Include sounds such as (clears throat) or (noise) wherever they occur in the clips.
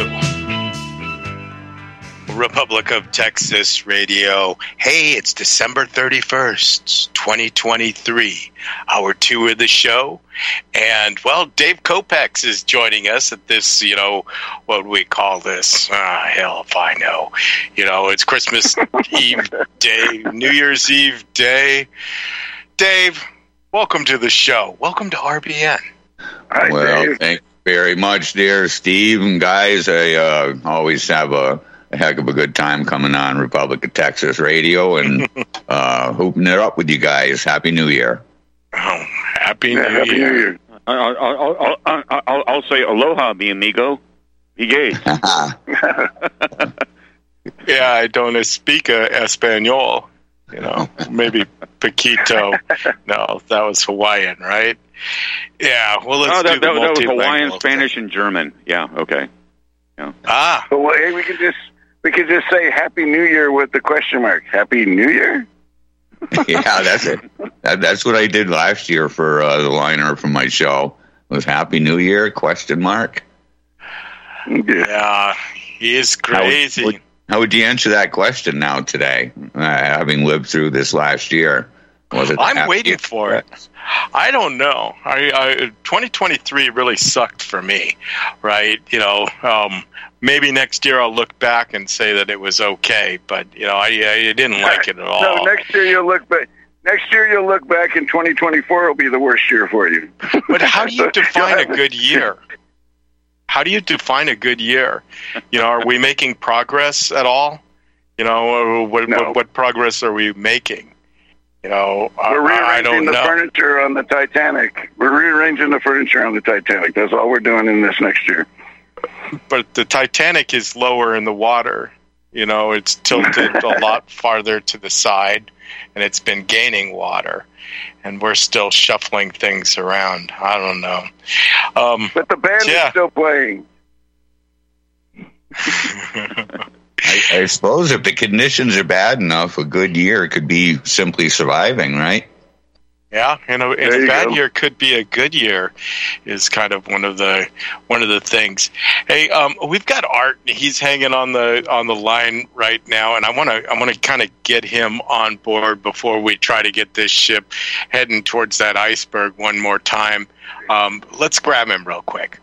Coming two. Republic of Texas Radio. Hey, it's December 31st, 2023. Hour two of the show. And, well, Dave Kopex is joining us at this, you know, what we call this? Ah, hell if I know. You know, it's Christmas (laughs) Eve day, New Year's Eve day. Dave, welcome to the show. Welcome to RBN. Hi, well, Dave. thank you very much, dear Steve and guys. I uh, always have a a heck of a good time coming on Republic of Texas Radio and (laughs) uh, hooping it up with you guys. Happy New Year. Oh, Happy New, yeah, happy Year. New Year. I'll, I'll, I'll, I'll, I'll say aloha, mi amigo. gay. (laughs) (laughs) yeah, I don't speak uh, Espanol. You know, maybe Paquito. No, that was Hawaiian, right? Yeah. Well, let's oh, that, do the that, that was Hawaiian, Spanish, and German. Yeah. Okay. Yeah. Ah. So well, hey, we can just we could just say Happy New Year with the question mark. Happy New Year. (laughs) yeah, that's it. That, that's what I did last year for uh, the liner from my show. It was Happy New Year? Question mark. Yeah, he is crazy. How would, you answer that question now today, uh, having lived through this last year? Was it? I'm waiting for it. I don't know. I, I 2023 really sucked for me, right? You know, um, maybe next year I'll look back and say that it was okay, but you know, I, I didn't like it at (laughs) all. No, next year you'll look back. Next year you'll look back, and 2024 will be the worst year for you. but how do you (laughs) define a good year? How do you define a good year? You know, are we (laughs) making progress at all? You know, uh, what, no. what, what progress are we making? You know, we're rearranging the know. furniture on the Titanic. We're rearranging the furniture on the Titanic. That's all we're doing in this next year but the Titanic is lower in the water. You know, it's tilted a (laughs) lot farther to the side, and it's been gaining water, and we're still shuffling things around. I don't know. Um, but the band yeah. is still playing. I, I suppose if the conditions are bad enough, a good year could be simply surviving, right? Yeah, and a, and a bad go. year could be a good year, is kind of one of the one of the things. Hey, um, we've got Art. He's hanging on the on the line right now, and I want to I want to kind of get him on board before we try to get this ship heading towards that iceberg one more time. Um, let's grab him real quick.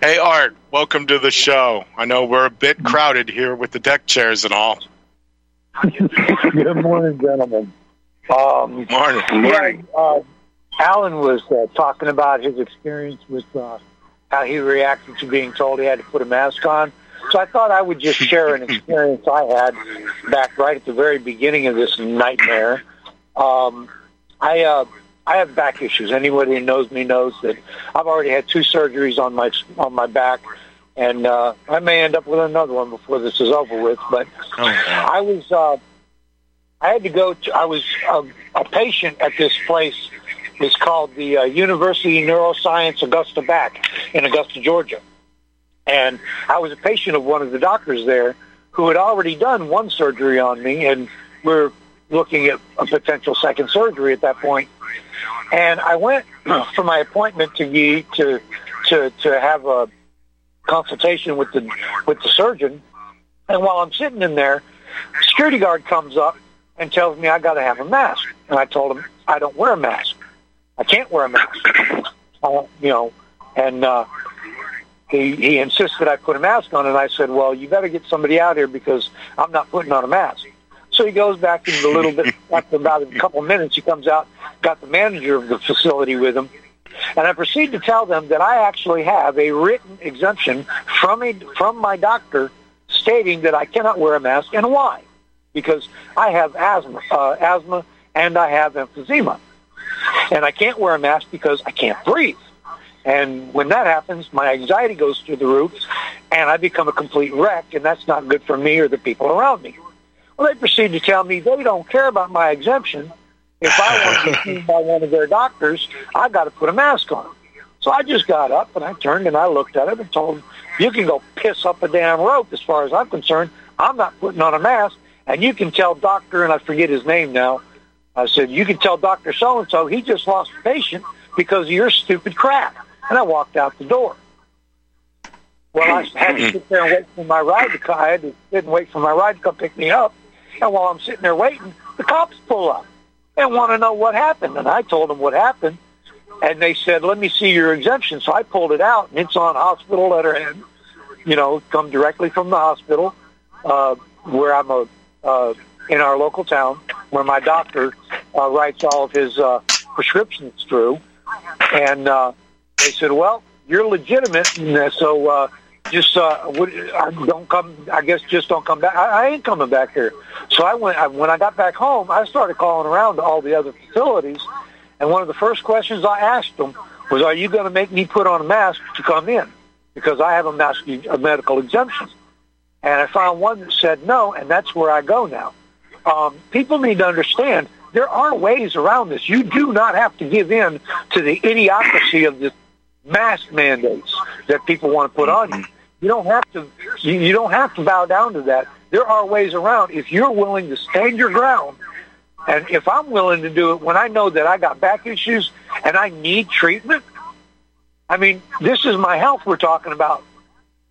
Hey, Art, welcome to the show. I know we're a bit crowded here with the deck chairs and all. (laughs) Good morning, gentlemen. Um, morning. morning. Yeah, uh, Alan was uh, talking about his experience with uh, how he reacted to being told he had to put a mask on. So I thought I would just share an (laughs) experience I had back right at the very beginning of this nightmare. Um, I uh, I have back issues. Anybody who knows me knows that I've already had two surgeries on my on my back, and uh, I may end up with another one before this is over with. But oh, I was uh, I had to go to, I was a, a patient at this place. It's called the uh, University Neuroscience Augusta Back in Augusta, Georgia. And I was a patient of one of the doctors there who had already done one surgery on me, and we're looking at a potential second surgery at that point. And I went (clears throat) for my appointment to be, to to to have a consultation with the with the surgeon. And while I'm sitting in there, security guard comes up and tells me I got to have a mask. And I told him I don't wear a mask. I can't wear a mask. Uh, you know, and uh, he he insisted I put a mask on, and I said, well, you better get somebody out here because I'm not putting on a mask. So he goes back in a little bit. (laughs) After about a couple of minutes, he comes out, got the manager of the facility with him, and I proceed to tell them that I actually have a written exemption from a from my doctor stating that I cannot wear a mask and why because I have asthma, uh, asthma, and I have emphysema, and I can't wear a mask because I can't breathe. And when that happens, my anxiety goes through the roof, and I become a complete wreck, and that's not good for me or the people around me. Well, they proceed to tell me they don't care about my exemption. If I want to be (laughs) seen by one of their doctors, I've got to put a mask on. So I just got up and I turned and I looked at him and told him, you can go piss up a damn rope as far as I'm concerned. I'm not putting on a mask and you can tell doctor, and I forget his name now, I said, you can tell Dr. So-and-so he just lost a patient because of your stupid crap. And I walked out the door. Well, I had to sit there and wait for my ride to come. I had to sit and wait for my ride to come pick me up. And while I'm sitting there waiting, the cops pull up and want to know what happened. And I told them what happened. And they said, let me see your exemption. So I pulled it out, and it's on hospital letterhead. You know, come directly from the hospital uh, where I'm a uh, in our local town, where my doctor uh, writes all of his uh, prescriptions through. And uh, they said, well, you're legitimate, and so uh, just uh, don't come. I guess just don't come back. I, I ain't coming back here. So I went. I, when I got back home, I started calling around to all the other facilities, and one of the first questions I asked them was, "Are you going to make me put on a mask to come in?" Because I have a mask, a medical exemption. And I found one that said no, and that's where I go now. Um, people need to understand there are ways around this. You do not have to give in to the idiocracy of the mask mandates that people want to put on you. You don't have to. You, you don't have to bow down to that. There are ways around. If you're willing to stand your ground, and if I'm willing to do it when I know that I got back issues and I need treatment, I mean, this is my health we're talking about.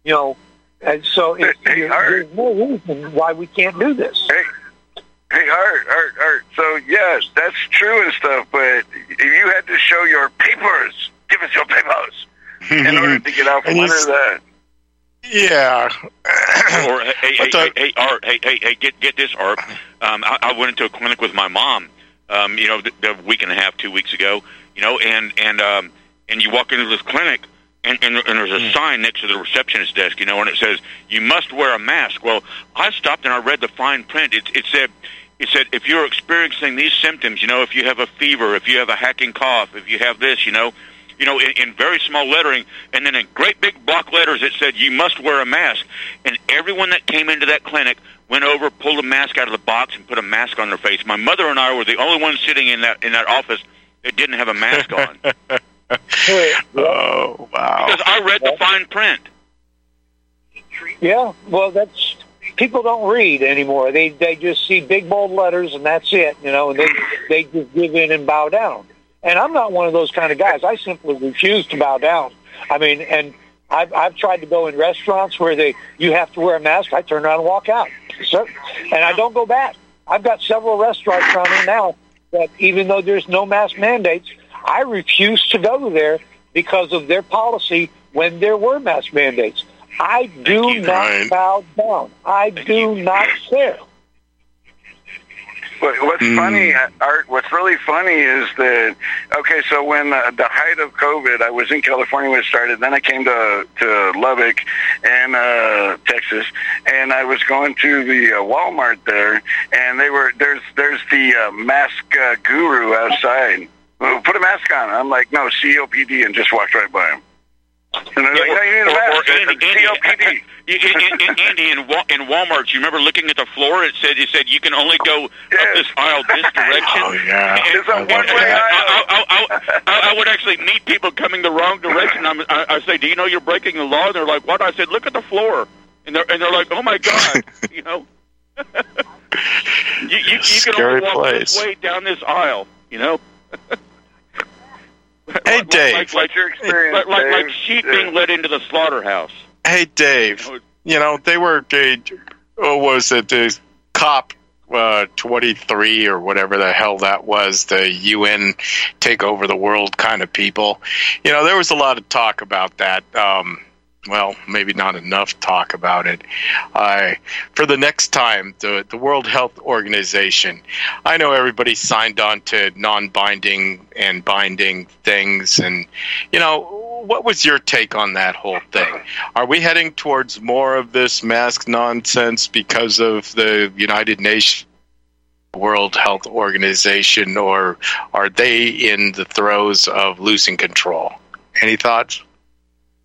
You know, and so it, hey, there's no reason why we can't do this. Hey. Hey, Art, Art, Art. So, yes, that's true and stuff, but if you had to show your papers, give us your papers (laughs) in order to get out from under that. Yeah. or hey, hey, hey, hey, Art, hey, hey, hey, get get this, Art. Um, I, I went into a clinic with my mom. Um, you know, the, the week and a half, two weeks ago. You know, and and um, and you walk into this clinic, and, and, and there's a mm. sign next to the receptionist desk, you know, and it says you must wear a mask. Well, I stopped and I read the fine print. It, it said it said if you're experiencing these symptoms, you know, if you have a fever, if you have a hacking cough, if you have this, you know, you know, in, in very small lettering, and then in great big block letters it said you must wear a mask. And everyone that came into that clinic went over, pulled a mask out of the box, and put a mask on their face. My mother and I were the only ones sitting in that in that office that didn't have a mask (laughs) on. Oh wow! Because I read the fine print. Yeah, well, that's people don't read anymore. They they just see big bold letters and that's it, you know. And they they just give in and bow down. And I'm not one of those kind of guys. I simply refuse to bow down. I mean, and I've I've tried to go in restaurants where they you have to wear a mask. I turn around and walk out, so, and I don't go back. I've got several restaurants around here now that even though there's no mask mandates, I refuse to go there because of their policy when there were mask mandates. I do you, not Ryan. bow down. I Thank do you. not care. What's mm. funny, Art? What's really funny is that okay. So when uh, the height of COVID, I was in California when it started. Then I came to to Lubbock and uh, Texas, and I was going to the uh, Walmart there, and they were there's there's the uh, mask uh, guru outside put a mask on. I'm like, no, COPD, and just walked right by him. And they're like, no, you need a mask. Or, or Andy, COPD. (laughs) Andy, in, in Walmart, you remember looking at the floor? It said it said you can only go yes. up this aisle this (laughs) oh, direction. oh yeah, and, it's a one way aisle. I, I, I, I, would actually meet people coming the wrong direction. I'm, I, I say, "Do you know you're breaking the law?" And they're like, "What?" I said, "Look at the floor," and they're and they're like, "Oh my (laughs) god," you know. you, you, you can only walk place. this way down this aisle, you know. (laughs) Hey, like, Dave. Like, like, your experience, like, like, like sheep being led into the slaughterhouse. Hey, Dave. You know, they were, they, oh, was it the COP uh, 23 or whatever the hell that was, the UN take over the world kind of people. You know, there was a lot of talk about that. Um, well, maybe not enough talk about it. Uh, for the next time, the, the World Health Organization, I know everybody signed on to non binding and binding things. And, you know, what was your take on that whole thing? Are we heading towards more of this mask nonsense because of the United Nations? World Health Organization, or are they in the throes of losing control? Any thoughts?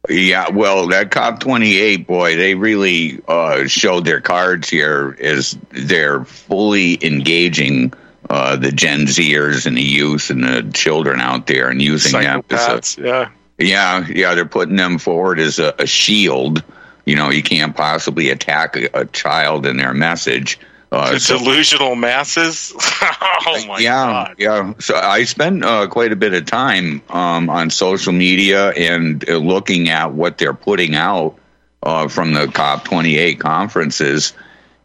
Yeah, well, that COP 28, boy, they really uh, showed their cards here as they're fully engaging uh, the Gen Zers and the youth and the children out there and using them. As a, yeah. yeah, yeah, they're putting them forward as a, a shield. You know, you can't possibly attack a, a child in their message. Uh, the so, delusional masses. (laughs) oh my yeah, god! Yeah, so I spend uh, quite a bit of time um, on social media and uh, looking at what they're putting out uh, from the COP28 conferences,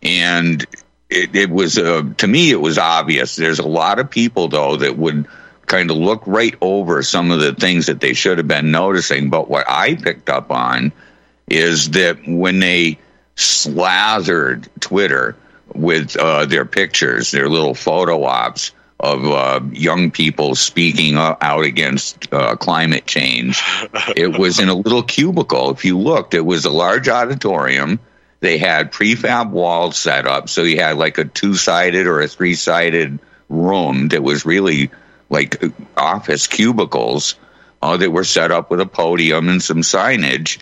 and it, it was uh, to me it was obvious. There's a lot of people though that would kind of look right over some of the things that they should have been noticing. But what I picked up on is that when they slathered Twitter with uh, their pictures, their little photo ops of uh, young people speaking out against uh, climate change. it was in a little cubicle. If you looked, it was a large auditorium. They had prefab walls set up, so you had like a two sided or a three sided room that was really like office cubicles uh, that were set up with a podium and some signage.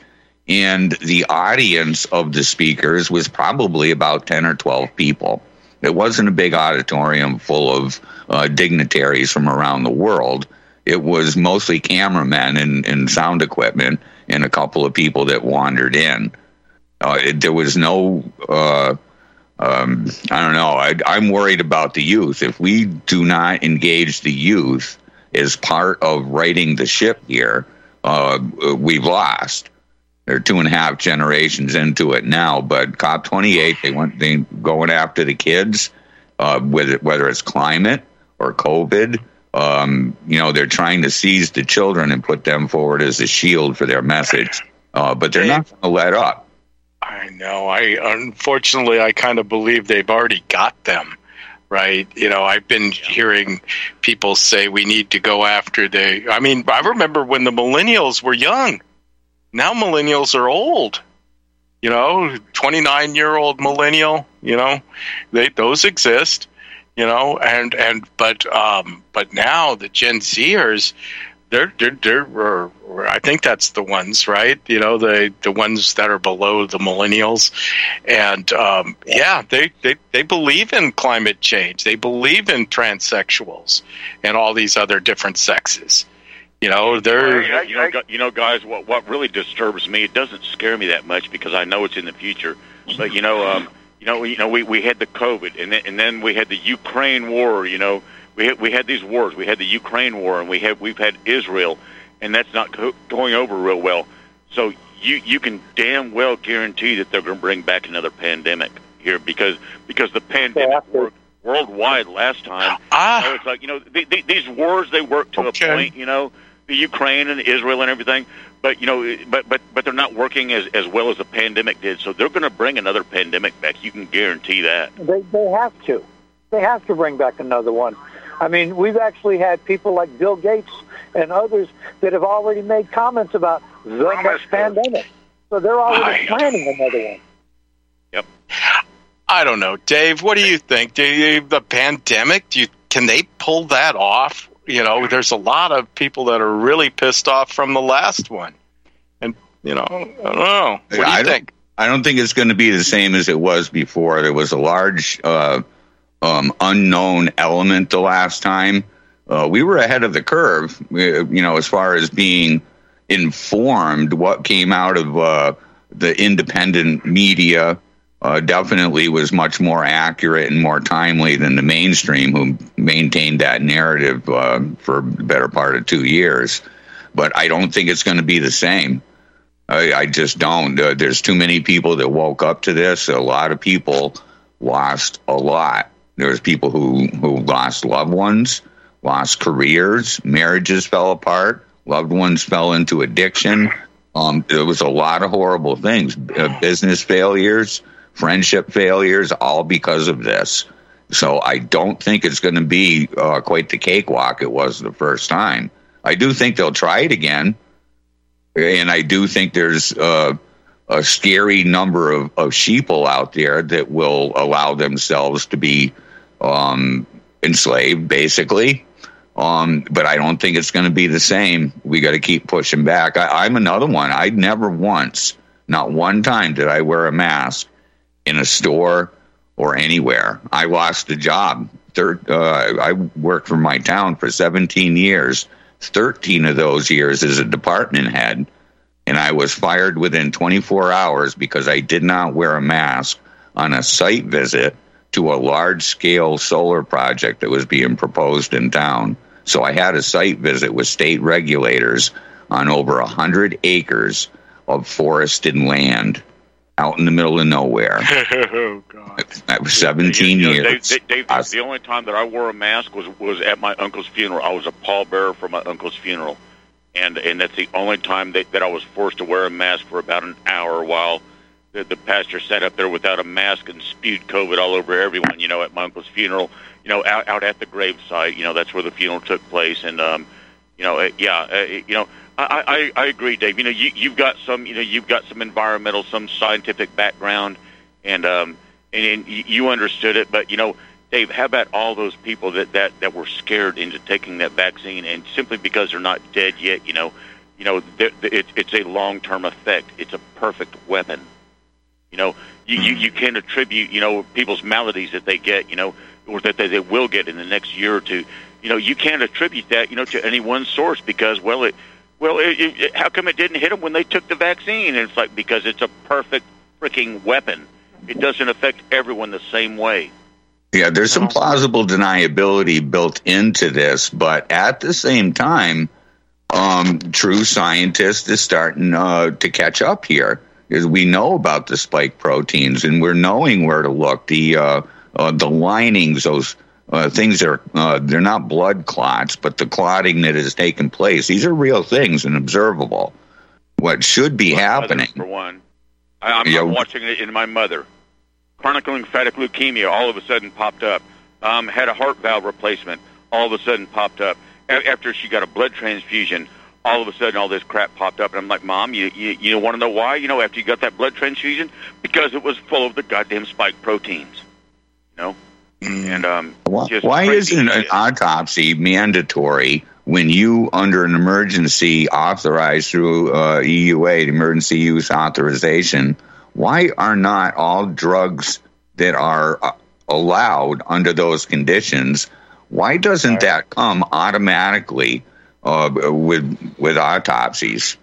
And the audience of the speakers was probably about 10 or 12 people. It wasn't a big auditorium full of uh, dignitaries from around the world. It was mostly cameramen and, and sound equipment and a couple of people that wandered in. Uh, it, there was no, uh, um, I don't know, I, I'm worried about the youth. If we do not engage the youth as part of righting the ship here, uh, we've lost they're two and a half generations into it now. But COP28, they went they going after the kids, uh, with it, whether it's climate or COVID. Um, you know, they're trying to seize the children and put them forward as a shield for their message. Uh, but they're not going to let up. I know. I unfortunately, I kind of believe they've already got them. Right. You know, I've been hearing people say we need to go after the. I mean, I remember when the millennials were young now millennials are old. You know, 29 year old millennial, you know, they, those exist, you know, and, and, but, um, but now the Gen Zers, they're, they're, they're, I think that's the ones, right? You know, the, the ones that are below the millennials. And, um, yeah, they, they, they believe in climate change. They believe in transsexuals and all these other different sexes. You know, they're you know, you know, guys. What what really disturbs me? It doesn't scare me that much because I know it's in the future. But you know, um, you know, you know, we we had the COVID, and then, and then we had the Ukraine war. You know, we had, we had these wars. We had the Ukraine war, and we have we've had Israel, and that's not go, going over real well. So you you can damn well guarantee that they're going to bring back another pandemic here because because the pandemic worked worldwide last time. Ah, so it's like you know these wars they work to okay. a point. You know the Ukraine and Israel and everything. But you know, but but but they're not working as as well as the pandemic did. So they're going to bring another pandemic back. You can guarantee that. They they have to. They have to bring back another one. I mean, we've actually had people like Bill Gates and others that have already made comments about the next pandemic. So they're already planning another one. Yep. I don't know, Dave. What do you think? Do you, the pandemic? Do you can they pull that off? You know, there's a lot of people that are really pissed off from the last one. And, you know, I don't know. What do you I think? I don't think it's going to be the same as it was before. There was a large uh, um, unknown element the last time. Uh, we were ahead of the curve, you know, as far as being informed what came out of uh, the independent media uh, definitely was much more accurate and more timely than the mainstream, who maintained that narrative uh, for the better part of two years. But I don't think it's going to be the same. I, I just don't. Uh, there's too many people that woke up to this. A lot of people lost a lot. There's people who, who lost loved ones, lost careers, marriages fell apart, loved ones fell into addiction. Um, there was a lot of horrible things, uh, business failures friendship failures, all because of this. So I don't think it's going to be uh, quite the cakewalk it was the first time. I do think they'll try it again, and I do think there's uh, a scary number of, of sheeple out there that will allow themselves to be um, enslaved, basically. Um, but I don't think it's going to be the same. We got to keep pushing back. I, I'm another one. I never once, not one time, did I wear a mask in a store or anywhere. I lost a job. Uh, I worked for my town for 17 years. 13 of those years as a department head, and I was fired within 24 hours because I did not wear a mask on a site visit to a large scale solar project that was being proposed in town. So I had a site visit with state regulators on over 100 acres of forested land out in the middle of nowhere. (laughs) oh God! I was 17 you know, years. Dave, Dave, was, the only time that I wore a mask was was at my uncle's funeral. I was a pallbearer for my uncle's funeral, and and that's the only time that, that I was forced to wear a mask for about an hour while the, the pastor sat up there without a mask and spewed COVID all over everyone. You know, at my uncle's funeral, you know, out out at the gravesite. You know, that's where the funeral took place, and um, you know, uh, yeah, uh, you know. I, I, I agree, Dave. You know, you, you've got some, you know, you've got some environmental, some scientific background, and um, and, and you understood it. But you know, Dave, how about all those people that that that were scared into taking that vaccine, and simply because they're not dead yet, you know, you know, it, it's a long-term effect. It's a perfect weapon. You know, you, you you can't attribute, you know, people's maladies that they get, you know, or that they, they will get in the next year or two. You know, you can't attribute that, you know, to any one source because, well, it well, it, it, how come it didn't hit them when they took the vaccine? And it's like because it's a perfect freaking weapon. It doesn't affect everyone the same way. Yeah, there's some plausible deniability built into this, but at the same time, um, true scientists is starting uh, to catch up here. Is we know about the spike proteins, and we're knowing where to look. The uh, uh, the linings, those uh, things are uh, they're not blood clots, but the clotting that has taken place. These are real things and observable. What should be my happening? For one, I, am watching it in my mother. Chronic lymphatic leukemia all of a sudden popped up. Um, had a heart valve replacement. All of a sudden popped up. A- after she got a blood transfusion, all of a sudden all this crap popped up, and I'm like, Mom, you you, you want to know why? You know, after you got that blood transfusion, because it was full of the goddamn spike proteins. You know. And um, why, why isn't an autopsy mandatory when you, under an emergency authorized through uh, EUA, emergency use authorization? Why are not all drugs that are uh, allowed under those conditions? Why doesn't right. that come automatically uh, with with autopsies?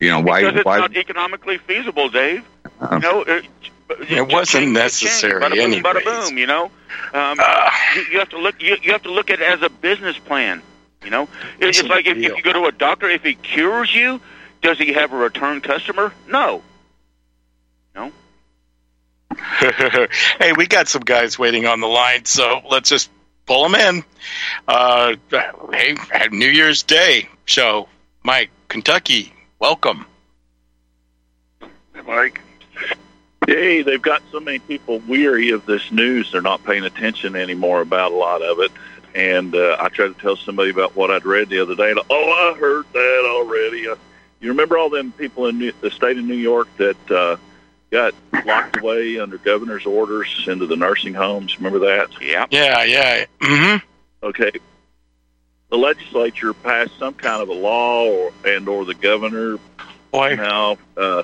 You know why? Because it's why, not economically feasible, Dave. Uh, you know, it, it wasn't necessary bada boom, bada boom, you know, um, uh, you, you, have to look. You, you, have to look at it as a business plan. You know, it, it's like if, if, you go to a doctor, if he cures you, does he have a return customer? No. No. (laughs) hey, we got some guys waiting on the line, so let's just pull them in. Uh, hey, New Year's Day show, Mike, Kentucky, welcome. Hey, Mike. Hey, they've got so many people weary of this news, they're not paying attention anymore about a lot of it. And uh, I tried to tell somebody about what I'd read the other day. And, oh, I heard that already. Uh, you remember all them people in New- the state of New York that uh, got locked away under governor's orders into the nursing homes? Remember that? Yeah. Yeah, yeah. Mm-hmm. Okay. The legislature passed some kind of a law, or, and or the governor Boy. now uh,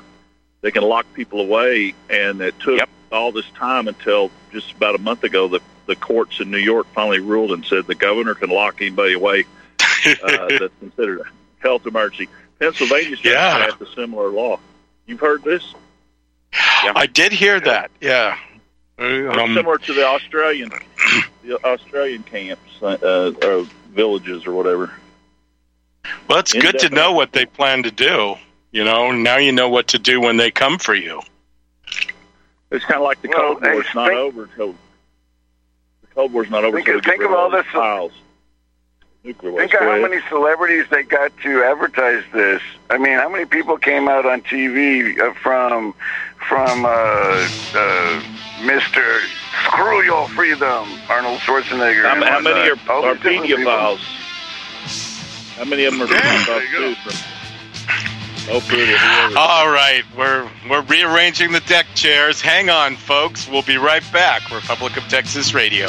they can lock people away, and it took yep. all this time until just about a month ago the the courts in New York finally ruled and said the governor can lock anybody away uh, (laughs) that's considered a health emergency. Pennsylvania's yeah. passed a similar law. You've heard this? Yeah. I did hear that. Yeah. Um, similar to the Australian, (clears throat) the Australian camps uh, or villages or whatever. Well, it's good to know what they plan to do. You know, now you know what to do when they come for you. It's kind of like the well, Cold It's not over until the Cold War's not over. Think, think of all this. Files. Nuclear think of how many celebrities they got to advertise this. I mean, how many people came out on TV uh, from from uh, uh, Mister Screw Your Freedom, Arnold Schwarzenegger. How, how many are, are pedophiles? How many of them are pedophiles too? All right, we're we're rearranging the deck chairs. Hang on, folks. We'll be right back. Republic of Texas Radio.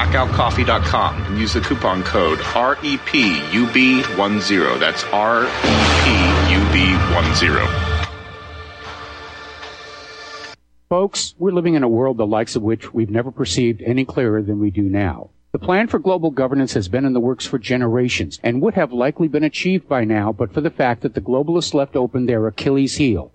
Blackoutcoffee.com and use the coupon code REPUB10. That's REPUB10. Folks, we're living in a world the likes of which we've never perceived any clearer than we do now. The plan for global governance has been in the works for generations and would have likely been achieved by now but for the fact that the globalists left open their Achilles heel.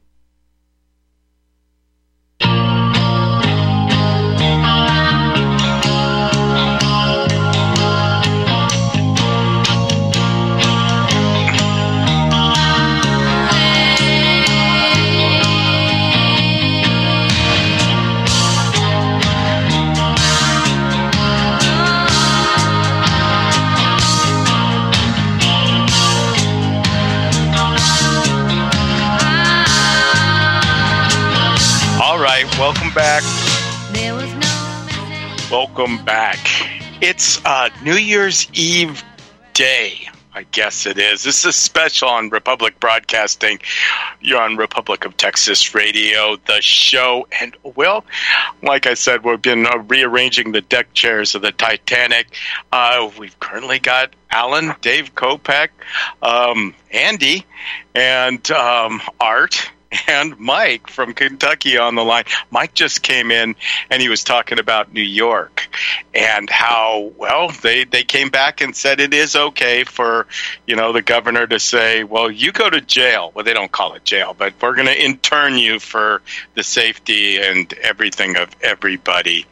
Welcome back. It's uh, New Year's Eve day. I guess it is. This is special on Republic Broadcasting. You're on Republic of Texas Radio, the show. And, well, like I said, we've been uh, rearranging the deck chairs of the Titanic. Uh, we've currently got Alan, Dave Kopeck, um, Andy, and um, Art and Mike from Kentucky on the line. Mike just came in and he was talking about New York and how well they they came back and said it is okay for you know the governor to say, well, you go to jail. Well, they don't call it jail, but we're going to intern you for the safety and everything of everybody.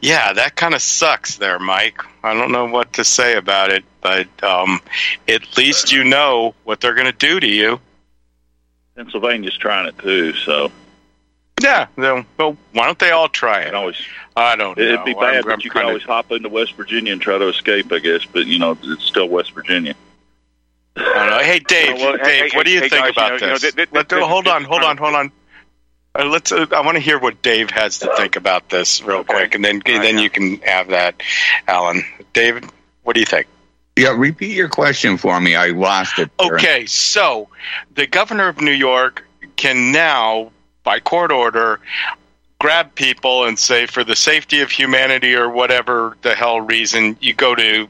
Yeah, that kind of sucks there, Mike. I don't know what to say about it, but um, at least you know what they're going to do to you. Pennsylvania's trying it too, so. Yeah, well, why don't they all try it? Always, I don't. It'd know. be bad, I'm, but I'm you can always hop into West Virginia and try to escape, I guess. But you know, it's still West Virginia. I don't know. Hey, Dave. well, Dave, hey, what do you hey, think guys, about you know, you know, this? th- th- th- hold on, hold on, hold on. Uh, let's. Uh, I want to hear what Dave has to think about this real Okay. quick, and then All right, then you can have that, Alan. David, what do you think? Yeah, repeat your question for me. I lost it. there. Okay, so the governor of New York can now, by court order, grab people and say, for the safety of humanity or whatever the hell reason, you go to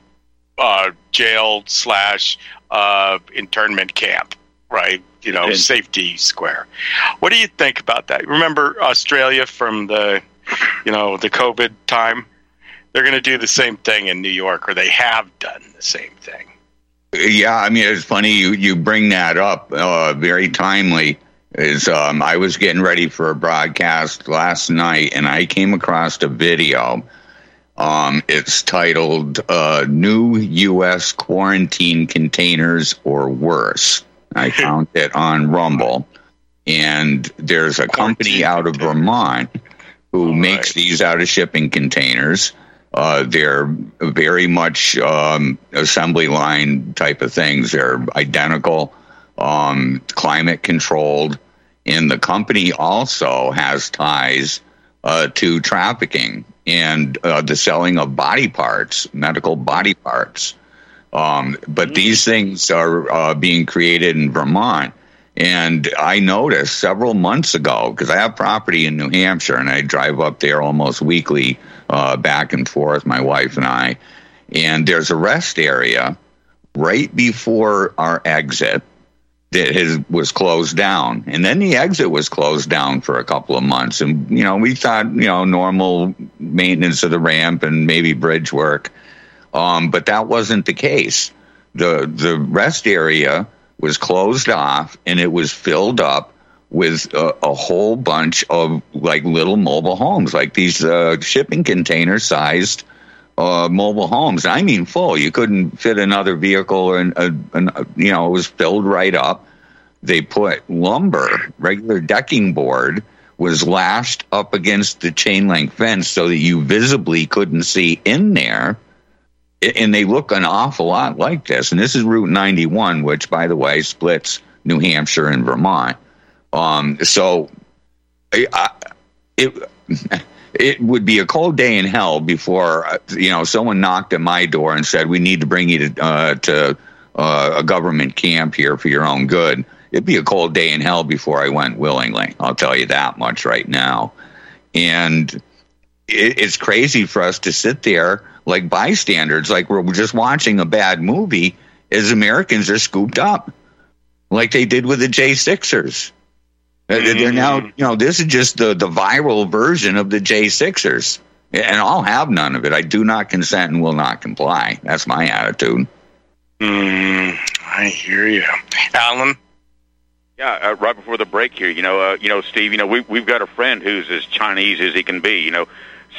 uh, jail slash uh, internment camp, right? You know, And- safety square. What do you think about that? Remember Australia from the, you know, the COVID time? They're going to do the same thing in New York, or they have done the same thing. Yeah, I mean, it's funny you, you bring that up. Uh, very timely. Is um, I was getting ready for a broadcast last night, and I came across a video. Um, it's titled uh, "New U.S. Quarantine Containers or Worse." I (laughs) found it on Rumble, and there's a company out of Vermont who makes these out of shipping containers. Uh, they're very much um, assembly line type of things. They're identical, um, climate controlled, and the company also has ties uh, to trafficking and uh, the selling of body parts, medical body parts. Um, but these things are uh, being created in Vermont. And I noticed several months ago, because I have property in New Hampshire and I drive up there almost weekly, uh, back and forth, my wife and I. And there's a rest area right before our exit that has, was closed down. And then the exit was closed down for a couple of months. And, you know, we thought, you know, normal maintenance of the ramp and maybe bridge work. Um, but that wasn't the case. The, the rest area was closed off and it was filled up with a, a whole bunch of like little mobile homes, like these uh, shipping container sized uh, mobile homes. I mean, full. You couldn't fit another vehicle, and uh, you know it was filled right up. They put lumber, regular decking board, was lashed up against the chain link fence so that you visibly couldn't see in there and they look an awful lot like this. And this is Route 91, which, by the way, splits New Hampshire and Vermont. Um, so I, it it would be a cold day in hell before uh, you know someone knocked at my door and said we need to bring you to uh, to uh, a government camp here for your own good. It'd be a cold day in hell before I went willingly. I'll tell you that much right now. And it, it's crazy for us to sit there like bystanders, like we're just watching a bad movie, as Americans are scooped up, like they did with the J6ers. Mm-hmm. They're now, you know, this is just the, the viral version of the J6ers. And I'll have none of it. I do not consent and will not comply. That's my attitude. Mm, I hear you. Alan? Yeah, uh, right before the break here, you know, uh, you know, Steve, you know, we we've got a friend who's as Chinese as he can be. You know,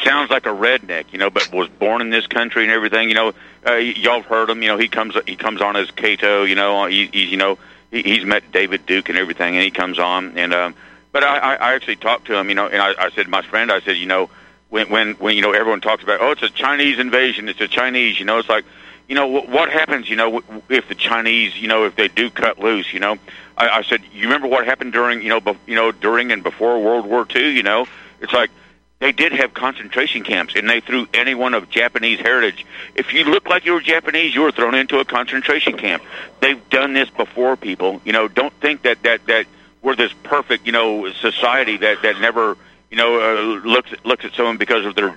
sounds like a redneck, you know, but was born in this country and everything. You know, uh, y'all have heard him. You know, he comes he comes on as Kato. You know, he, he's you know he, he's met David Duke and everything, and he comes on. And um, but I, I actually talked to him. You know, and I, I said, my friend, I said, you know, when when when you know everyone talks about, oh, it's a Chinese invasion, it's a Chinese. You know, it's like. You know what, what happens? You know, if the Chinese, you know, if they do cut loose, you know, I, I said, you remember what happened during, you know, be, you know, during and before World War II. You know, it's like they did have concentration camps, and they threw anyone of Japanese heritage. If you look like you were Japanese, you were thrown into a concentration camp. They've done this before, people. You know, don't think that that that we're this perfect, you know, society that that never, you know, uh, looks looks at someone because of their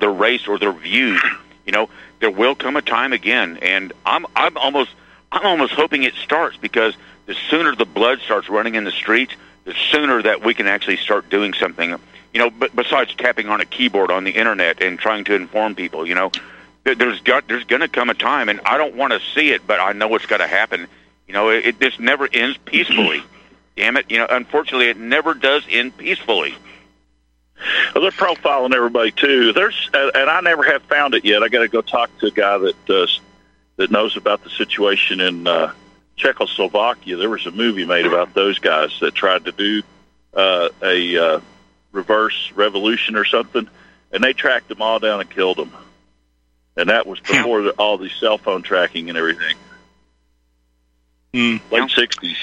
their race or their views. You know, there will come a time again, and I'm I'm almost I'm almost hoping it starts because the sooner the blood starts running in the streets, the sooner that we can actually start doing something you know, but besides tapping on a keyboard on the internet and trying to inform people, you know, there's got there's going to come a time, and I don't want to see it, but I know it's got to happen. You know, it, it this never ends peacefully. (clears throat) Damn it! You know, unfortunately, it never does end peacefully. Well, they're profiling everybody too. There's, and I never have found it yet. I got to go talk to a guy that does that knows about the situation in uh, Czechoslovakia. There was a movie made about those guys that tried to do uh, a uh, reverse revolution or something, and they tracked them all down and killed them. And that was before the, all the cell phone tracking and everything. Mm. Late sixties.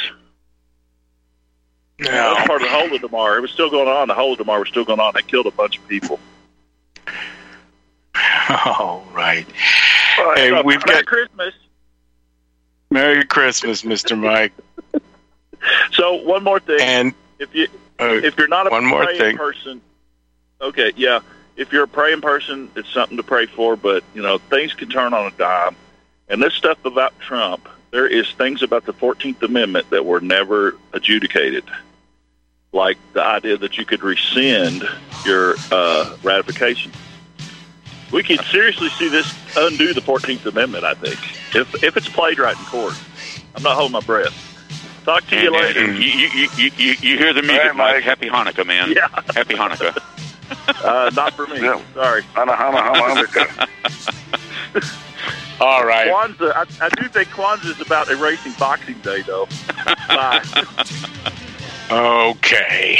Yeah. That was part of the whole of Holodomor. It was still going on. The whole of Holodomor was still going on. They killed a bunch of people. (laughs) All right. Well, hey, uh, we've Merry got Christmas. Merry Christmas, Mr. Mike. (laughs) so one more thing. And if you uh, if you're not a one more praying thing. person, okay, yeah. If you're a praying person, it's something to pray for. But you know, things can turn on a dime. And this stuff about Trump, there is things about the Fourteenth Amendment that were never adjudicated, like the idea that you could rescind your uh, ratification. we could seriously see this undo the Fourteenth Amendment. I think if if it's played right in court. I'm not holding my breath. Talk to you later. You, you, you, you, you hear the music, right, Mike. Mike. Happy Hanukkah, man. Yeah. Happy Hanukkah. (laughs) Uh, not for me. Yeah. Sorry. Hanukkah. (laughs) All right. Kwanzaa. I, I do think Kwanzaa is about erasing Boxing Day, though. Bye. (laughs) Okay.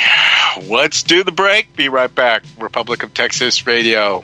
Let's do the break. Be right back. Republic of Texas Radio.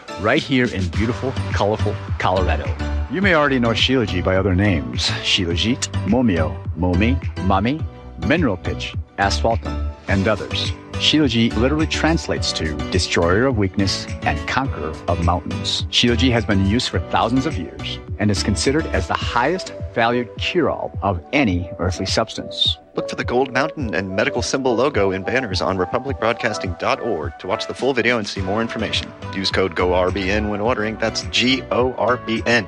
right here in beautiful, colorful Colorado. You may already know Shilajit by other names Shilajit, Momio, Momi, Mami, Mineral Pitch, Asphaltum, and others. Shilajit literally translates to destroyer of weakness and conqueror of mountains. Shilajit has been in use for thousands of years and is considered as the highest valued cure-all of any earthly substance. Look for the gold mountain and medical symbol logo in banners on republicbroadcasting.org to watch the full video and see more information. Use code GORBN when ordering. That's G O R B N.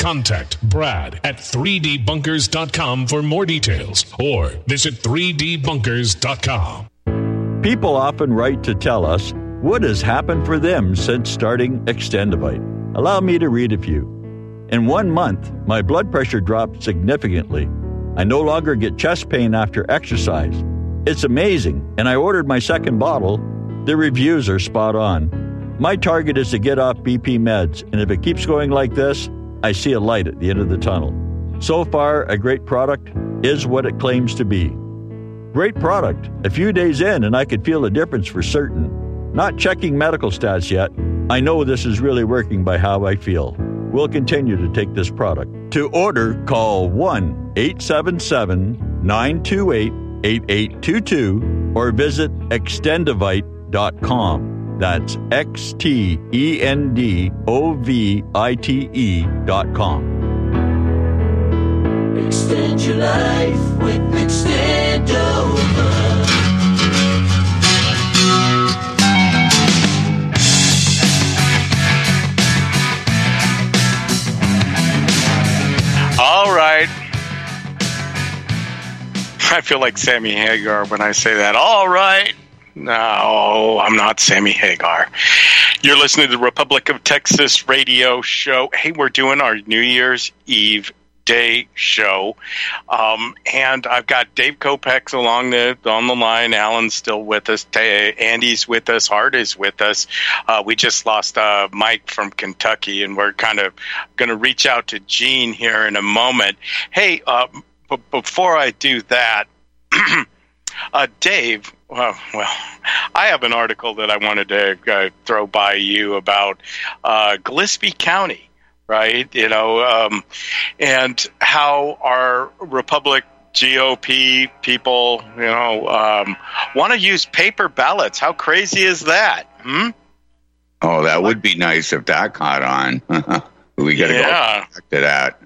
Contact Brad at 3dbunkers.com for more details or visit 3dbunkers.com. People often write to tell us what has happened for them since starting Xtendovite. Allow me to read a few. In one month, my blood pressure dropped significantly. I no longer get chest pain after exercise. It's amazing, and I ordered my second bottle. The reviews are spot on. My target is to get off BP meds, and if it keeps going like this, I see a light at the end of the tunnel. So far, a great product is what it claims to be. Great product. A few days in, and I could feel a difference for certain. Not checking medical stats yet. I know this is really working by how I feel. We'll continue to take this product. To order, call 1 877 928 8822 or visit xtendovite.com. That's X T E N D O V I T E dot com. Extend your life with Extendova. All right. I feel like Sammy Hagar when I say that. All right. No, I'm not Sammy Hagar. You're listening to the Republic of Texas radio show. Hey, we're doing our New Year's Eve day show, um, and I've got Dave Kopacz along the on the line. Alan's still with us. Andy's with us. Hart is with us. Uh, we just lost uh, Mike from Kentucky, and we're kind of going to reach out to Gene here in a moment. Hey, uh, b- before I do that. (clears throat) Uh, Dave, well, well, I have an article that I wanted to uh, throw by you about uh, Gillespie County right? You know, um, and how our Republic GOP people, you know, um, want to use paper ballots. How crazy is that? Hmm? Oh, that would be nice if that caught on. (laughs) we got to yeah. go back to that.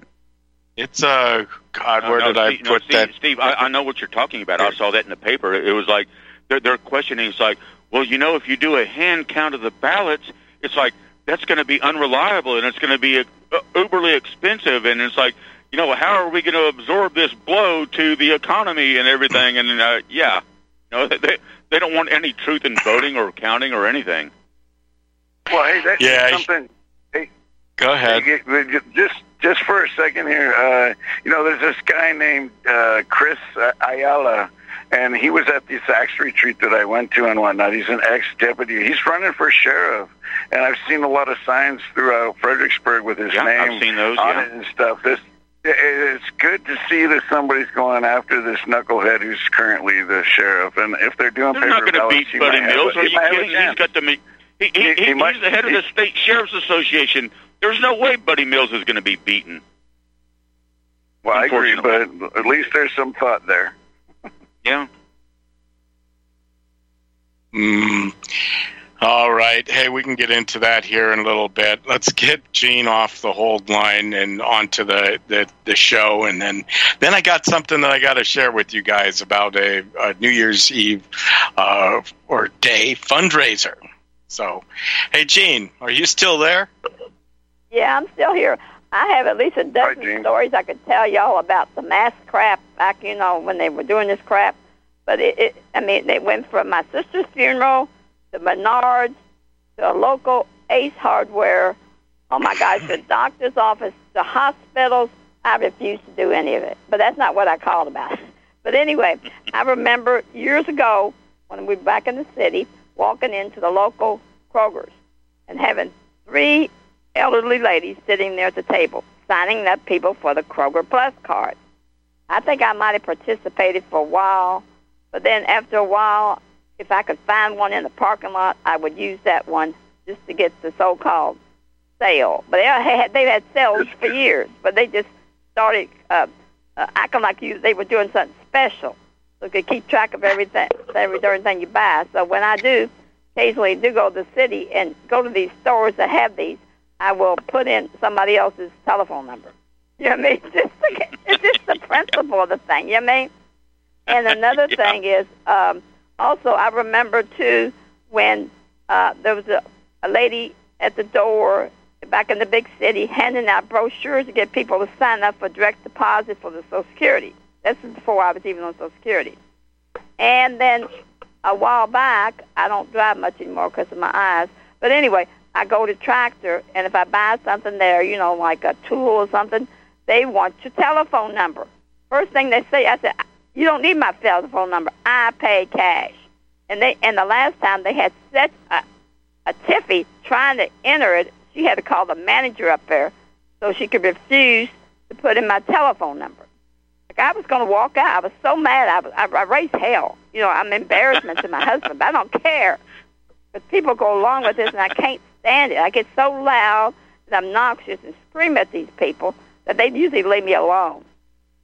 It's a uh, God. Where no, did Steve, I put no, Steve, that? Steve, I, I know what you're talking about. I saw that in the paper. It was like they're, they're questioning. It's like, well, you know, if you do a hand count of the ballots, it's like that's going to be unreliable and it's going to be uh, uberly expensive. And it's like, you know, how are we going to absorb this blow to the economy and everything? And uh, yeah, you know, (laughs) they they don't want any truth in voting or counting or anything. Well, hey, that's yeah, something. Hey, go ahead. Hey, just just for a second here, uh, you know, there's this guy named uh, Chris Ayala, and he was at the Sachs retreat that I went to and whatnot. He's an ex-deputy. He's running for sheriff, and I've seen a lot of signs throughout Fredericksburg with his yeah, name I've seen those, on yeah. it and stuff. This it's good to see that somebody's going after this knucklehead who's currently the sheriff. And if they're doing They're paper not going to beat Buddy Mills. Are you kidding? He's got to. He, he, He- he, he might- he's the head of the state sheriff's association. There's no way Buddy Mills is going to be beaten. Well, I agree, but at least there's some thought there. Yeah. Mm. All right. Hey, we can get into that here in a little bit. Let's get Gene off the hold line and onto the, the, the show, and then then I got something that I got to share with you guys about a, a New Year's Eve uh, or day fundraiser. So, hey, Gene, are you still there? Yeah, I'm still here. I have at least a dozen stories I could tell y'all about the mass crap back, you know, when they were doing this crap. But it, it I mean, they went from my sister's funeral to Menards to a local Ace Hardware. Oh my gosh, the (laughs) doctor's office, the hospitals. I refuse to do any of it. But that's not what I called about. (laughs) But anyway, I remember years ago when we were back in the city, walking into the local Kroger's and having three elderly ladies sitting there at the table, signing up people for the Kroger Plus card. I think I might have participated for a while, but then after a while, if I could find one in the parking lot, I would use that one just to get the so-called sale. But they had they had sales for years, but they just started uh, uh, acting like you they were doing something special, so could keep track of everything, every everything you buy. So when I do occasionally do go to the city and go to these stores that have these, I will put in somebody else's telephone number. You know what I mean? (laughs) Just to it's just the principle of the thing. You know what I mean? And another (laughs) thing is, um, also I remember too when uh, there was a, a lady at the door back in the big city handing out brochures to get people to sign up for direct deposit for the Social Security. This is before I was even on Social Security. And then a while back, I don't drive much anymore because of my eyes. But anyway, I go to Tractor, and if I buy something there, you know, like a tool or something, they want your telephone number. First thing they say, I said, "You don't need my telephone number. I pay cash." And they, and the last time they had such a, a tiffy trying to enter it, she had to call the manager up there so she could refuse to put in my telephone number. Like I was going to walk out. I was so mad. I, was, I, I raised hell. You know, I'm embarrassment to my husband, but I don't care. But people go along with this, and I can't stand it. I get so loud and obnoxious and scream at these people that they usually leave me alone.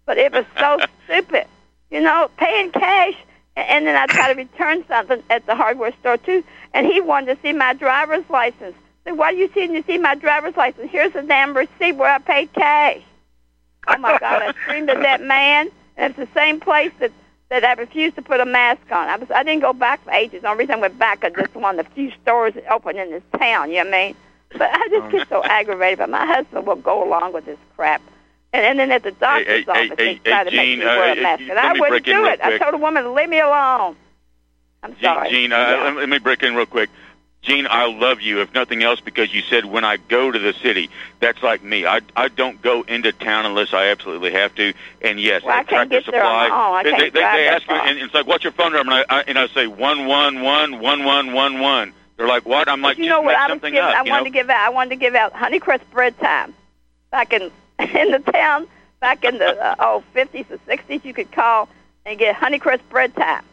But it was so (laughs) stupid. You know, paying cash, and, then I try to return (coughs) something at the hardware store too, and he wanted to see my driver's license. Said, why do you see to see my driver's license? Here's the damn receipt where I paid cash. Oh my God! I screamed at that man, and it's the same place that that I refused to put a mask on. I was I didn't go back for ages. The only reason I went back is just one of the few stores that open in this town. You know what I mean? But I just get so aggravated. But my husband will go along with this crap. And, and then at the doctor's hey, office, hey, they try hey, to make me wear uh, a mask, let and I wouldn't do it. I told the woman to leave me alone. I'm sorry. Gene, uh, Yeah. let me break in real quick. Gene, I love you, if nothing else, because you said when I go to the city, that's like me. I I don't go into town unless I absolutely have to. And yes, Well, I can't get there on Supply, my own. I they, can't they, they, they ask me, and it's like, "What's your phone number?" And I, I and I say one one one one one one one. They're like, "What?" I'm like, you know what I was giving? up." I wanted know? to give out. I wanted to give out Honeycrest bread time back in (laughs) in the town back in the uh, oh fifties or sixties. You could call and get Honeycrest bread time.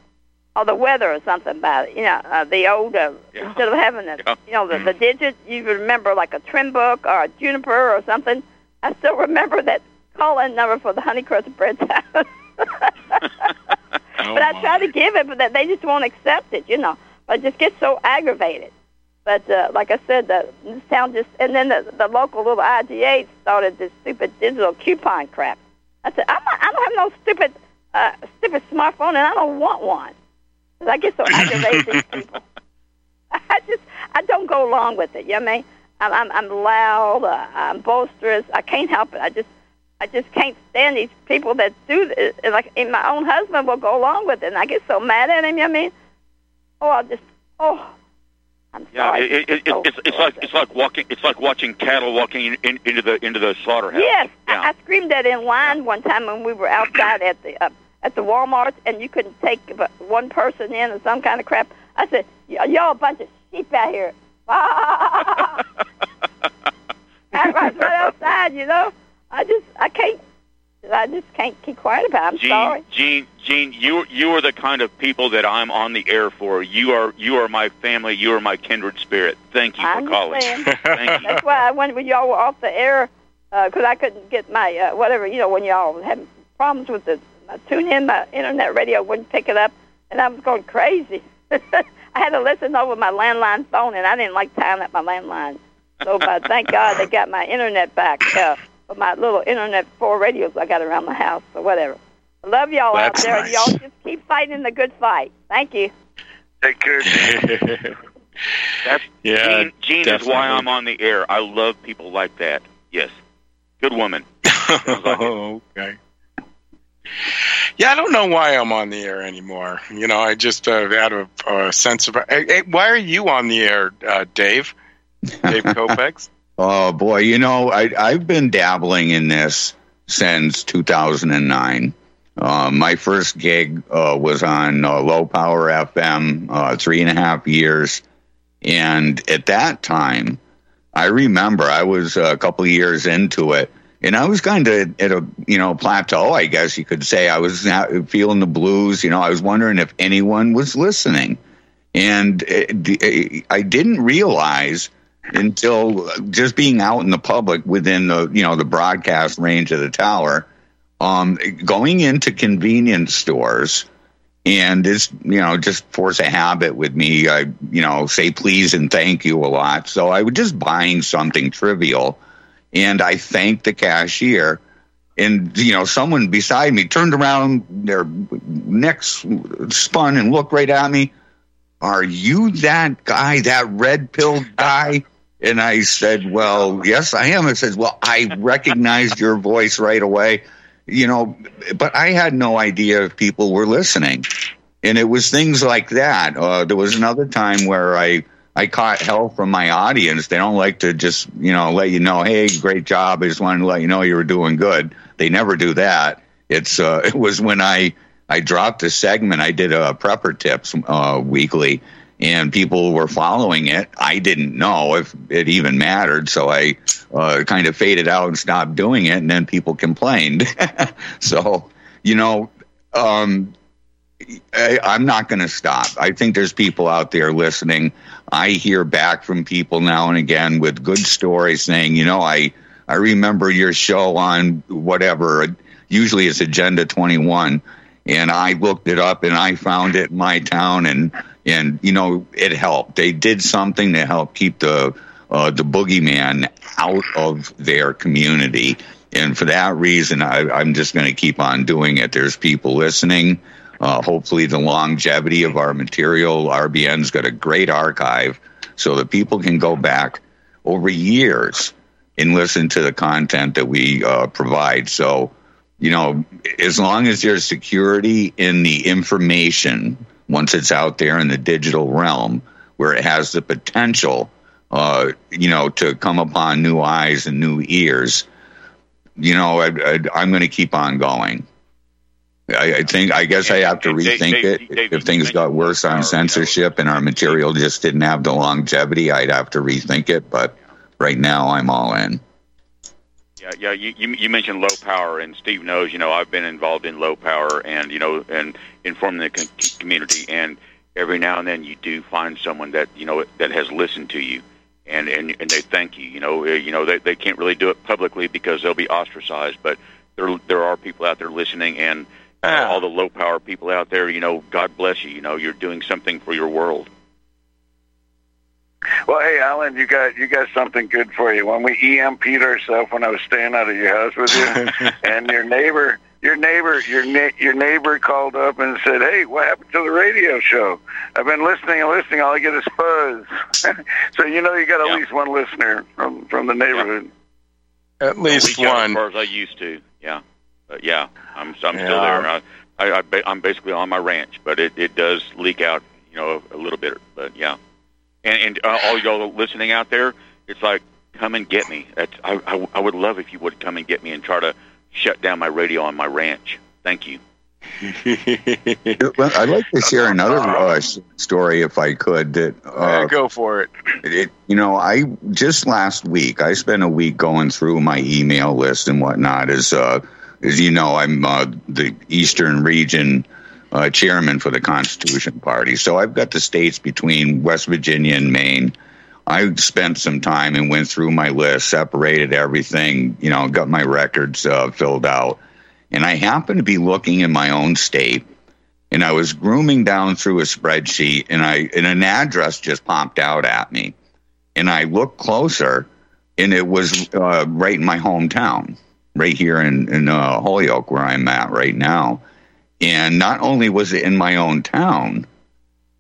Or the weather or something about it. You know, uh, the old uh, Yeah. instead of having the Yeah. you know the, the digit, you remember like a trim book or a juniper or something. I still remember that call-in number for the Honeycrust Bread House. Oh, (laughs) but I try to give it, but that they just won't accept it. You know, I just get so aggravated. But uh, like I said, the this town just and then the, the local little IGA started this stupid digital coupon crap. I said, I'm not, I don't have no stupid uh, stupid smartphone, and I don't want one. I get so aggravated. with (laughs) people. (laughs) I just I don't go along with it. You know what I mean? I'm I'm, I'm loud. Uh, I'm boisterous. I can't help it. I just I just can't stand these people that do this. And like, and my own husband will go along with it, and I get so mad at him. You know what I mean? Oh, I just oh. I'm Yeah, sorry. it, it, it, it's it's like it's like walking it's like watching cattle walking in, in, into the into the slaughterhouse. Yes, I, I screamed that in line one time when we were outside at the uh, at the Walmart, and you couldn't take but one person in or some kind of crap. I said, "Y- "Y'all a bunch of sheep out here." (laughs) I was right outside, you know. I just I can't I just can't keep quiet about. It. I'm Gene, sorry. Gene, Gene, you you are the kind of people that I'm on the air for. You are you are my family. You are my kindred spirit. Thank you I for calling. (laughs) Thank you. That's why I went when y'all were off the air because I couldn't get my uh, whatever you know when y'all had problems with the my tuned in my internet radio wouldn't pick it up and I was going crazy. (laughs) I had to listen over my landline phone and I didn't like tying up my landline. So but thank God they got my internet back uh, for my little internet four radios I got around the house or whatever. I love y'all That's out there. nice. Y'all just keep fighting the good fight. Thank you. Take care. (laughs) That's Yeah, Gene, Gene is why I'm on the air. I love people like that. Yes, good woman. (laughs) oh, okay. Yeah, I don't know why I'm on the air anymore. You know, I just uh, had a, a sense of. Hey, hey, why are you on the air, uh, Dave? Dave (laughs) Kopacz? Oh boy, you know I I've been dabbling in this since 2009. Uh, my first gig uh, was on uh, low power FM, uh, three and a half years, and at that time, I remember I was a couple of years into it, and I was kind of at a you know plateau, I guess you could say. I was feeling the blues. You know, I was wondering if anyone was listening, and I didn't realize until just being out in the public within the you know the broadcast range of the tower um going into convenience stores and it's you know just force a habit with me i you know say please and thank you a lot so i was just buying something trivial and i thanked the cashier and you know someone beside me turned around their necks spun and looked right at me are you that guy that red pill guy and I said, Well, yes, I am. It says, Well, I recognized your voice right away, you know, but I had no idea if people were listening. And it was things like that. Uh, there was another time where I, I caught hell from my audience. They don't like to just, you know, let you know, hey, great job. I just wanted to let you know you were doing good. They never do that. It's, uh, (laughs) it was when I, I dropped a segment. I did a prepper tips, uh, weekly and people were following it. I didn't know if it even mattered, so I uh, kind of faded out and stopped doing it, and then people complained. (laughs) so, you know, um, I, I'm not going to stop. I think there's people out there listening. I hear back from people now and again with good stories saying, you know, I I remember your show on whatever. Usually it's Agenda 21, and I looked it up and I found it in my town and and you know it helped. They did something to help keep the uh, the boogeyman out of their community, and for that reason, I, I'm just going to keep on doing it. There's people listening. Uh, hopefully, the longevity of our material, RBN's got a great archive, so that people can go back over years and listen to the content that we uh, provide. So, you know, as long as there's security in the information once it's out there in the digital realm where it has the potential uh, you know to come upon new eyes and new ears you know I, i'm going to keep on going I, I think i guess i have to rethink it if things got worse on censorship and our material just didn't have the longevity i'd have to rethink it but right now i'm all in Yeah, yeah. You, you you mentioned low power, and Steve knows. You know, I've been involved in low power, and you know, and informing the com- community. And every now and then, you do find someone that you know that has listened to you, and and and they thank you. You know, eh, you know they they can't really do it publicly because they'll be ostracized, but there there are people out there listening, and uh, all the low power people out there. You know, God bless you. You know, you're doing something for your world. Well, hey, Alan, you got you got something good for you. When we EMP'd ourselves when I was staying out of your house with you, (laughs) and your neighbor, your neighbor, your na- your neighbor called up and said, "Hey, what happened to the radio show? I've been listening and listening. All I get is fuzz." (laughs) so you know you got at least one listener from from the neighborhood. At least Well, we one. As far as I used to, yeah, but yeah, I'm I'm still there. I, I, I ba- I'm basically on my ranch, but it, it does leak out, you know, a little bit. But yeah, and and uh, all y'all listening out there, it's like come and get me. That's I, I I would love if you would come and get me and try to shut down my radio on my ranch. Thank you. (laughs) Well, I'd like to share another uh, story, if I could. That uh, go for it. it. You know, I just last week I spent a week going through my email list and whatnot. As uh, as you know, I'm uh, the Eastern Region uh, chairman for the Constitution Party, so I've got the states between West Virginia and Maine. I spent some time and went through my list, separated everything, you know, got my records uh, filled out. And I happened to be looking in my own state, and I was grooming down through a spreadsheet, and I and an address just popped out at me, and I looked closer, and it was uh, right in my hometown, right here in in uh, Holyoke, where I'm at right now. And not only was it in my own town,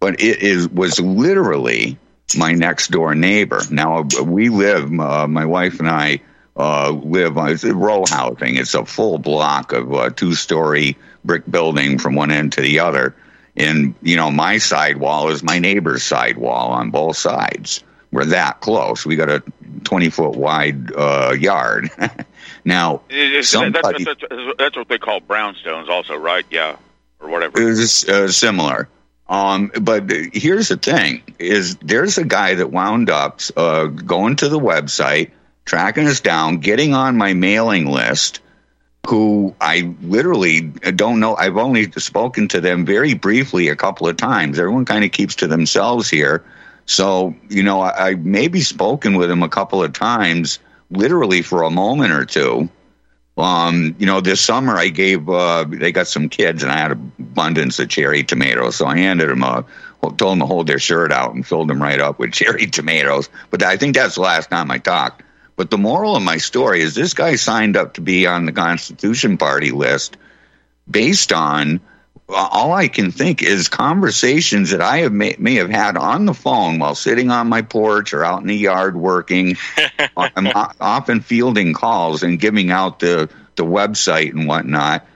but it is was literally my next door neighbor. Now we live, uh, my wife and I uh, live on row housing. It's a full block of a two story brick building from one end to the other. And you know, my side wall is my neighbor's side wall on both sides. We're that close. We got a twenty foot wide uh, yard. (laughs) now, somebody that's, that's, that's what they call brownstones, also, right? Yeah, or whatever. It's uh, similar. Um, but here's the thing: is there's a guy that wound up uh, going to the website, tracking us down, getting on my mailing list. Who I literally don't know. I've only spoken to them very briefly a couple of times. Everyone kind of keeps to themselves here. So, you know, I, I maybe spoken with him a couple of times, literally for a moment or two. Um, you know, this summer I gave uh, they got some kids and I had abundance of cherry tomatoes, so I handed them a told them to hold their shirt out and filled them right up with (laughs) cherry tomatoes. But I think that's the last time I talked. But the moral of my story is this guy signed up to be on the Constitution Party list based on all I can think is conversations that I have may, may have had on the phone while sitting on my porch or out in the yard working. (laughs) I'm often fielding calls and giving out the the website and whatnot.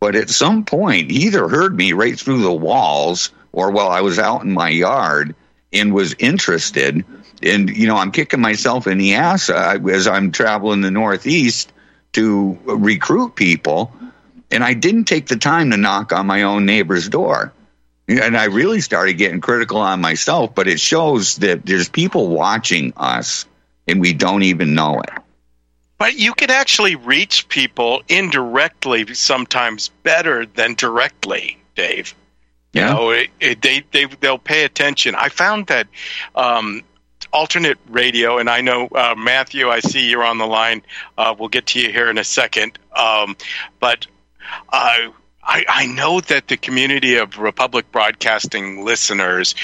But at some point, he either heard me right through the walls, or while I was out in my yard and was interested. And you know, I'm kicking myself in the ass uh, as I'm traveling the Northeast to recruit people and I didn't take the time to knock on my own neighbor's door. And I really started getting critical on myself, but it shows that there's people watching us and we don't even know it. But you can actually reach people indirectly sometimes better than directly, Dave. Yeah. You know, it, it, they they they'll pay attention. I found that um, alternate radio, and I know uh, Matthew. I see you're on the line. Uh, we'll get to you here in a second. Um, but uh, I, I know that the community of Republic Broadcasting listeners,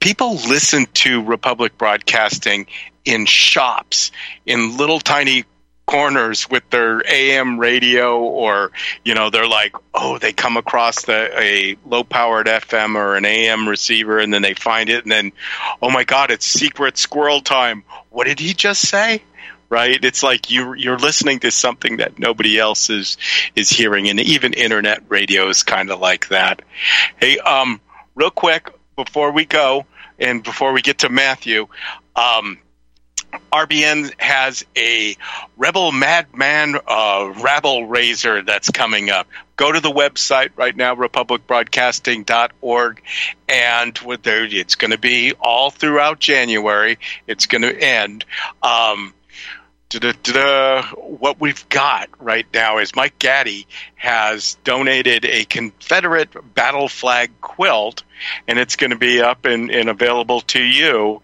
people listen to Republic Broadcasting in shops, in little tiny corners with their AM radio, or you know, they're like, oh, they come across the a low powered FM or an AM receiver, and then they find it, and then, oh my God, it's secret squirrel time. What did he just say? Right? It's like you you're listening to something that nobody else is is hearing, and even internet radio is kind of like that. Hey, um, real quick before we go, and before we get to Matthew, um, RBN has a Rebel Madman uh, rabble raiser that's coming up. Go to the website right now, republicbroadcasting.org, and with there, it's going to be all throughout January. It's going to end. Um, what we've got right now is Mike Gaddy has donated a Confederate battle flag quilt, and it's going to be up and, and available to you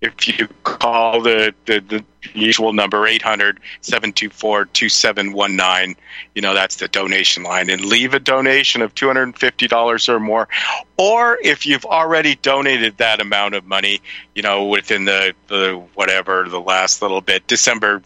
if you call the, the, the usual number 800 724 2719 you know that's the donation line. And leave a donation of $250 or more. Or if you've already donated that amount of money you know within the, the whatever the last little bit december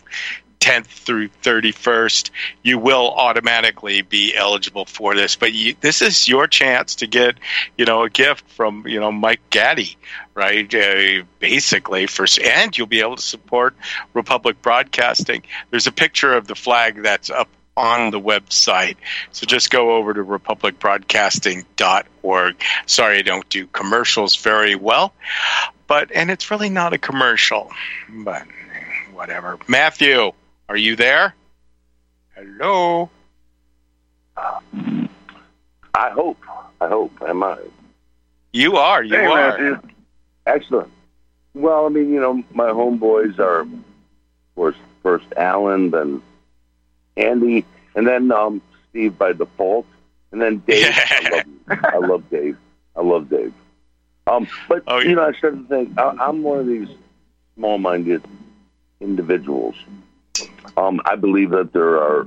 10th through 31st, you will automatically be eligible for this. But you, this is your chance to get, you know, a gift from, you know, Mike Gaddy, right? Uh, basically, for and you'll be able to support Republic Broadcasting. There's a picture of the flag that's up on the website. So just go over to republicbroadcasting.org. Sorry, I don't do commercials very well, but and it's really not a commercial, but whatever. Matthew. Are you there? Hello. I hope. I hope. Am I? You are. You hey, are. Matthew. Excellent. Well, I mean, you know, my homeboys are, of course, first Alan, then Andy, and then um, Steve by default, and then Dave. I, love, I love Dave. I love Dave. Um, but oh, yeah. you know, I started to think I, I'm one of these small-minded individuals um, I believe that there are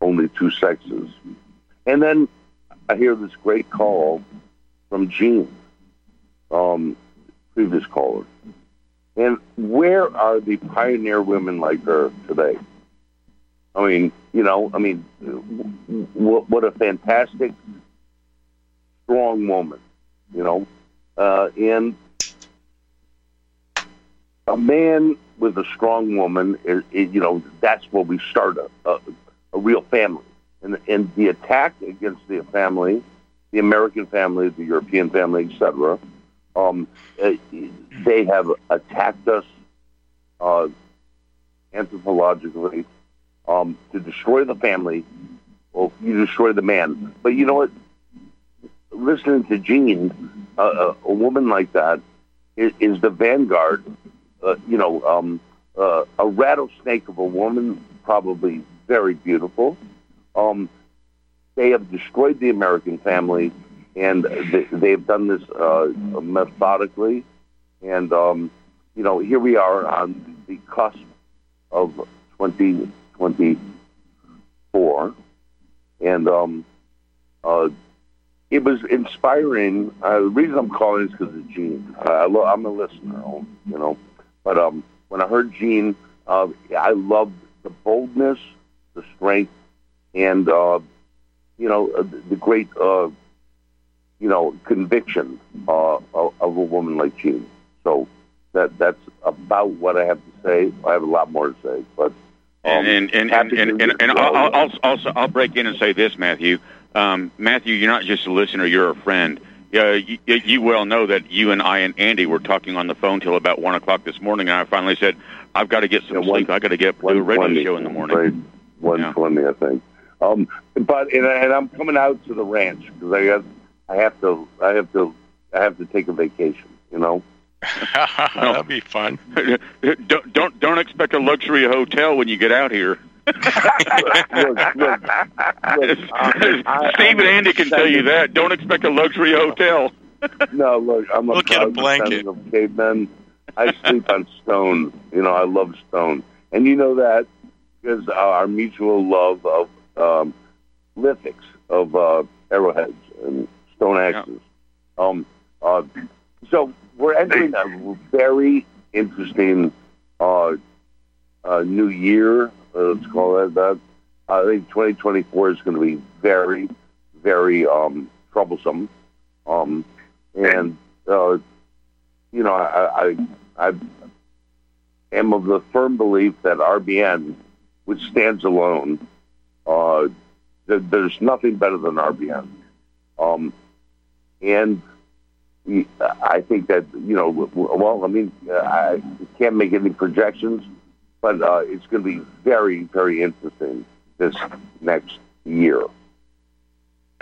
only two sexes. And then I hear this great call from Jean, um, previous caller. And where are the pioneer women like her today? I mean, you know, I mean, what, what a fantastic, strong woman, you know. Uh, and a man with a strong woman, is, is, you know, that's where we start a, a, a real family. And, and the attack against the family, the American family, the European family, etc., um, eh, they have attacked us uh, anthropologically um, to destroy the family. Well, you destroy the man. But you know what? Listening to Jean, uh, a woman like that is, is the vanguard uh, you know, um, uh, a rattlesnake of a woman, probably very beautiful. Um, they have destroyed the American family, and they, they've done this uh, methodically. And um, you know, here we are on the cusp of 2024, and um, uh, it was inspiring. Uh, the reason I'm calling is because of Gene. Uh, I lo- I'm a listener, you know. But um, when I heard Gene, uh, I loved the boldness, the strength, and uh, you know uh, the great uh, you know conviction uh, of, of a woman like Gene. So that that's about what I have to say. I have a lot more to say, but. Um, and and and and, and, and I'll, I'll also I'll break in and say this, Matthew. Um, Matthew, you're not just a listener; you're a friend yeah, you, you well know that you and I and Andy were talking on the phone till about one o'clock this morning, and I finally said, "I've got to get some yeah, one, sleep. I got to get do a radio show in the morning." Right, one twenty, yeah. I think. Um, but and, and I'm coming out to the ranch because I have, I have to, I have to, I have to take a vacation. You know. (laughs) That'll be fun. (laughs) don't don't don't expect a luxury hotel when you get out here look, look, look, Steve and Andy can tell you that. Don't expect a luxury hotel. no, look, I'm a look proud a blanket. of cavemen. I sleep on stone. You know, I love stone, and you know that because our mutual love of um, lithics, of uh, arrowheads and stone axes. Yeah. Um, uh, so we're entering a very interesting uh, uh, new year uh, let's call that. I think 2024 is going to be very, very um, troublesome. Um, and, uh, you know, I, I, I am of the firm belief that RBN, which stands alone, uh, th- there's nothing better than RBN. Um, and I think that, you know, well, I mean, I can't make any projections but uh, it's going to be very, very interesting this next year.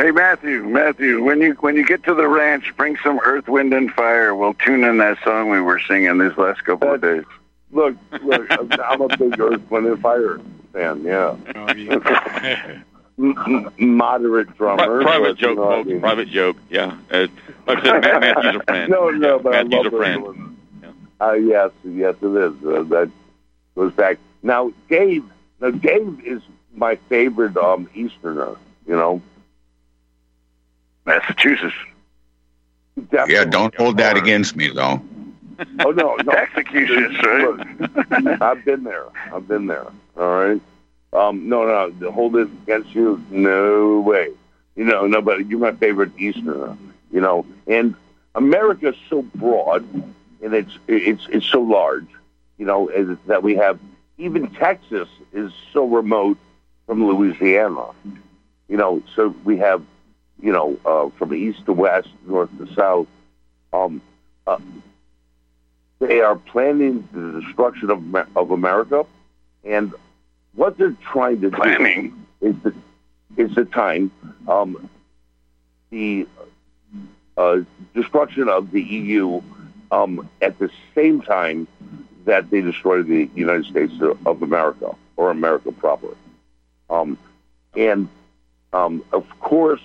Hey Matthew, Matthew, when you when you get to the ranch, bring some Earth, Wind, and Fire. We'll tune in that song we were singing these last couple that, of days. look, look, I'm a big Earth, Wind, and Fire fan. Yeah. (laughs) Oh, yeah. Moderate drummer. private joke, you know I mean? Private joke. Yeah. Uh, like I said, Matthew's a (laughs) friend. no, no, yeah, but Matthew's I love a friend. Uh, yes, yes, it is. Uh, that goes back. Now, Dave. Now, Dave is my favorite um, Easterner. You know, Massachusetts. Definitely. Yeah, don't hold that against me, though. Oh no, no. (laughs) Executions, right? I've been there. I've been there. All right. Um, no, no, hold it against you. No way. You know, no, but you're my favorite Easterner. You know, and America's so broad, and it's it's it's so large. You know, is that we have even Texas is so remote from Louisiana. You know, so we have, you know, uh, from east to west, north to south. Um, uh, they are planning the destruction of of America, and what they're trying to planning do is the is the time um, the uh, destruction of the EU um, at the same time that they destroy the United States of America or America proper. Um, and um, of course,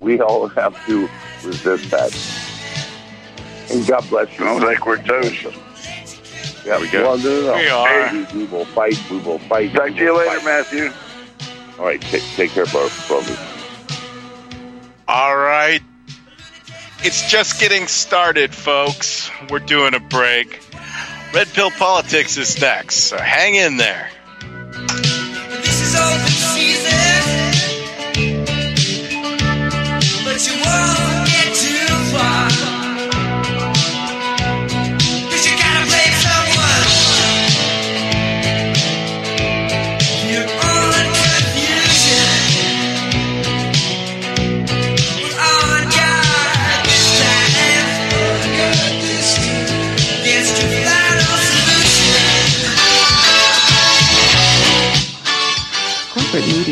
we all (laughs) have to resist that. And God bless you. Sounds like we're toast. Yeah, we go. Well, no, no, no. We are. Hey, we, we will fight. We will fight. Talk we to you later, fight. Matthew. All right, take, take care, bro- brother. All right. It's just getting started, folks. We're doing a break. Red Pill Politics is next, so hang in there.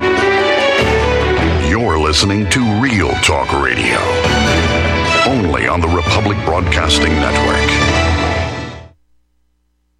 You're listening to Real Talk Radio, only on the Republic Broadcasting Network.